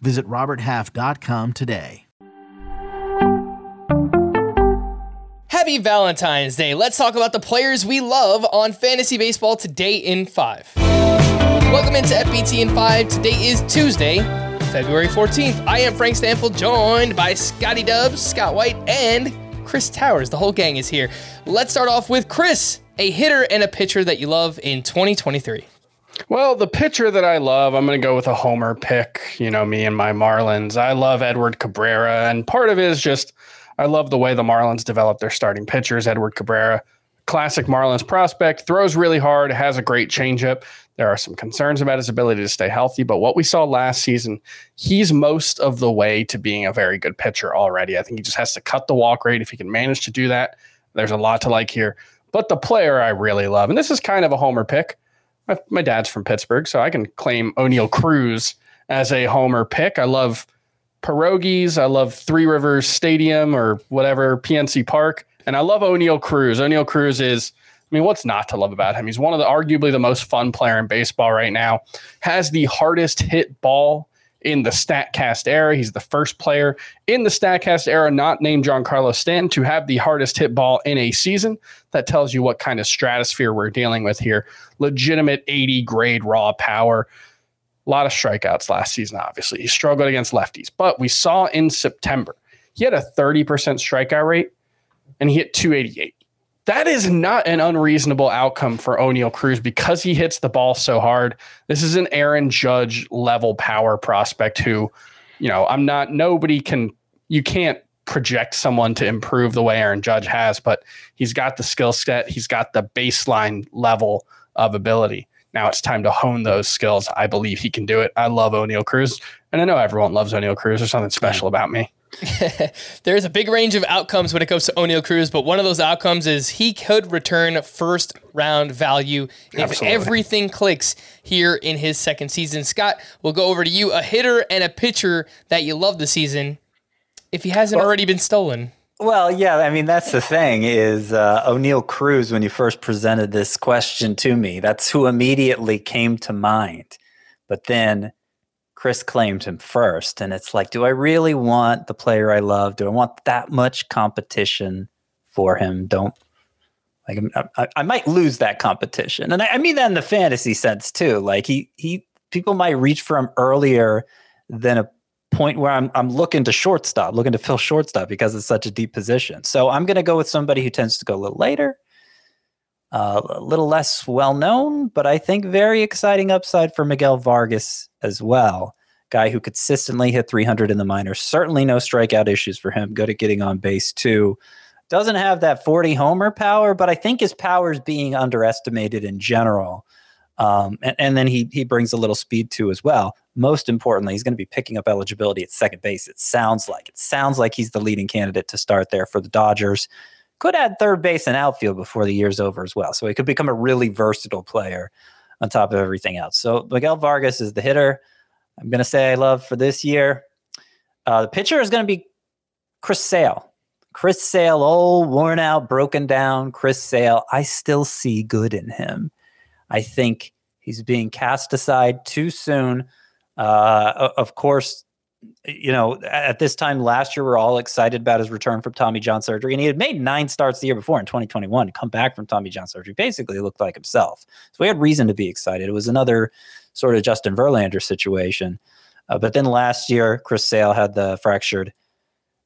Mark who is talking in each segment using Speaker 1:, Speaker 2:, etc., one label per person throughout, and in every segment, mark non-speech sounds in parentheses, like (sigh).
Speaker 1: Visit RobertHalf.com today.
Speaker 2: Happy Valentine's Day. Let's talk about the players we love on Fantasy Baseball today in 5. Welcome into FBT in 5. Today is Tuesday, February 14th. I am Frank Stanfield, joined by Scotty Dubs, Scott White, and Chris Towers. The whole gang is here. Let's start off with Chris, a hitter and a pitcher that you love in 2023.
Speaker 3: Well, the pitcher that I love, I'm going to go with a homer pick. You know, me and my Marlins. I love Edward Cabrera, and part of it is just I love the way the Marlins develop their starting pitchers. Edward Cabrera, classic Marlins prospect, throws really hard, has a great changeup. There are some concerns about his ability to stay healthy, but what we saw last season, he's most of the way to being a very good pitcher already. I think he just has to cut the walk rate. If he can manage to do that, there's a lot to like here. But the player I really love, and this is kind of a homer pick my, dad's from Pittsburgh, so I can claim Oneil Cruz as a homer pick. I love pierogies. I love Three Rivers Stadium or whatever, PNC Park. And I love Oneil Cruz. Oneil Cruz is, I mean, what's not to love about him? He's one of the arguably the most fun player in baseball right now. Has the hardest hit ball in the StatCast era. He's the first player in the StatCast era not named Giancarlo Stanton to have the hardest hit ball in a season. That tells you what kind of stratosphere we're dealing with here. Legitimate 80 grade raw power. A lot of strikeouts last season, obviously. He struggled against lefties, but we saw in September he had a 30% strikeout rate and he hit 288 that is not an unreasonable outcome for Oneil Cruz because he hits the ball so hard. This is an Aaron Judge level power prospect who, you know, I'm not, nobody can, you can't project someone to improve the way Aaron Judge has, but he's got the skill set, he's got the baseline level of ability. Now it's time to hone those skills. I believe he can do it. I love Oneil Cruz, and I know everyone loves Oneil Cruz. There's something special about me. (laughs)
Speaker 2: There's a big range of outcomes when it comes to Oneil Cruz, but one of those outcomes is he could return first round value if Absolutely. everything clicks here in his second season. Scott, we'll go over to you. A hitter and a pitcher that you love this season, if he hasn't well, already been stolen.
Speaker 4: Well, yeah, I mean that's the thing is uh, Oneil Cruz. When you first presented this question to me, that's who immediately came to mind. But then Chris claimed him first. And it's like, do I really want the player I love? Do I want that much competition for him? Don't like I, I might lose that competition, and I, I, mean that in the fantasy sense too. Like he he people might reach for him earlier than a point where I'm I'm looking to shortstop, looking to fill shortstop because it's such a deep position. So I'm going to go with somebody who tends to go a little later, uh, a little less well known, but I think very exciting upside for Miguel Vargas as well. Guy who consistently hit 300 in the minors. Certainly no strikeout issues for him. Good at getting on base too. Doesn't have that 40 homer power, but I think his power is being underestimated in general. Um, and, and, then he he brings a little speed too as well. Most importantly, he's going to be picking up eligibility at second base. It sounds like it sounds like he's the leading candidate to start there for the Dodgers. Could add third base and outfield before the year's over as well. So he could become a really versatile player on top of everything else. So Miguel Vargas is the hitter. I'm going to say I love for this year. Uh, the pitcher is going to be Chris Sale. Chris Sale, old, worn out, broken down. Chris Sale, I still see good in him. I think he's being cast aside too soon. Uh, of course, you know, at this time last year, we are all excited about his return from Tommy John surgery, and he had made nine starts the year before in 2021. Come back from Tommy John surgery, basically looked like himself. So we had reason to be excited. It was another sort of Justin Verlander situation. Uh, but then last year, Chris Sale had the fractured,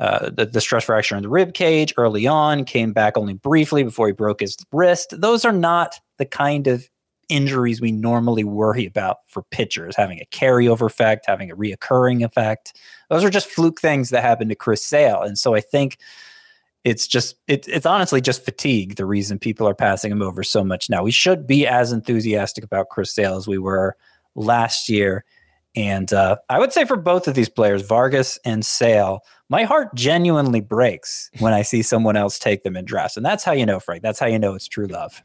Speaker 4: uh, the, the stress fracture in the rib cage early on. Came back only briefly before he broke his wrist. Those are not the kind of injuries we normally worry about for pitchers, having a carryover effect, having a reoccurring effect. Those are just fluke things that happen to Chris Sale. And so I think it's just it, it's honestly just fatigue the reason people are passing him over so much now. We should be as enthusiastic about Chris Sale as we were last year. And uh, I would say for both of these players, Vargas and Sale, my heart genuinely breaks when I see someone else take them in drafts. And that's how you know, Frank. That's how you know it's true love.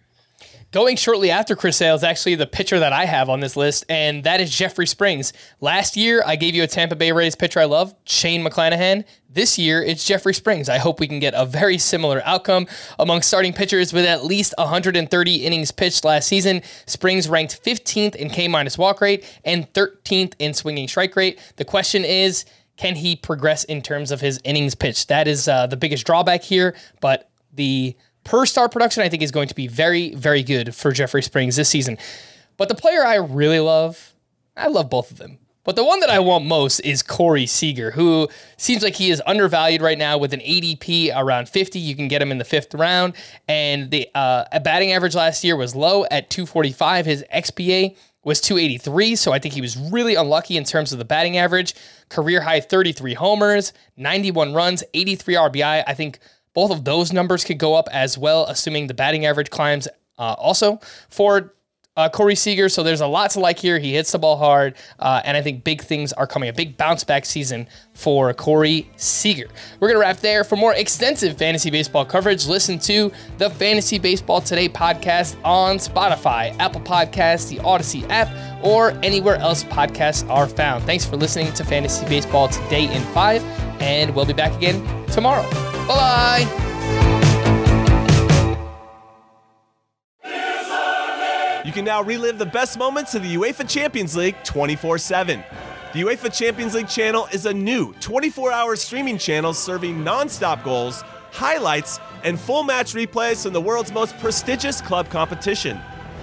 Speaker 2: Going shortly after Chris Sale is actually the pitcher that I have on this list, and that is Jeffrey Springs. Last year, I gave you a Tampa Bay Rays pitcher I love, Shane McClanahan. This year, it's Jeffrey Springs. I hope we can get a very similar outcome among starting pitchers with at least 130 innings pitched last season. Springs ranked 15th in K minus walk rate and 13th in swinging strike rate. The question is, can he progress in terms of his innings pitched? That is uh, the biggest drawback here, but the per star production, I think, is going to be very, very good for Jeffrey Springs this season. But the player I really love, I love both of them. But the one that I want most is Corey Seager, who seems like he is undervalued right now with an ADP around 50. You can get him in the fifth round. And the uh, batting average last year was low at 245. His xBA was 283. So I think he was really unlucky in terms of the batting average. Career high 33 homers, 91 runs, 83 RBI. I think both of those numbers could go up as well, assuming the batting average climbs uh, also for uh, Corey Seager. So there's a lot to like here. He hits the ball hard, uh, and I think big things are coming. A big bounce back season for Corey Seager. We're going to wrap there. For more extensive fantasy baseball coverage, listen to the Fantasy Baseball Today podcast on Spotify, Apple Podcasts, the Odyssey app, or anywhere else podcasts are found. Thanks for listening to Fantasy Baseball Today in 5, and we'll be back again tomorrow. Bye bye.
Speaker 5: You can now relive the best moments of the UEFA Champions League 24 7. The UEFA Champions League channel is a new 24 hour streaming channel serving non stop goals, highlights, and full match replays from the world's most prestigious club competition.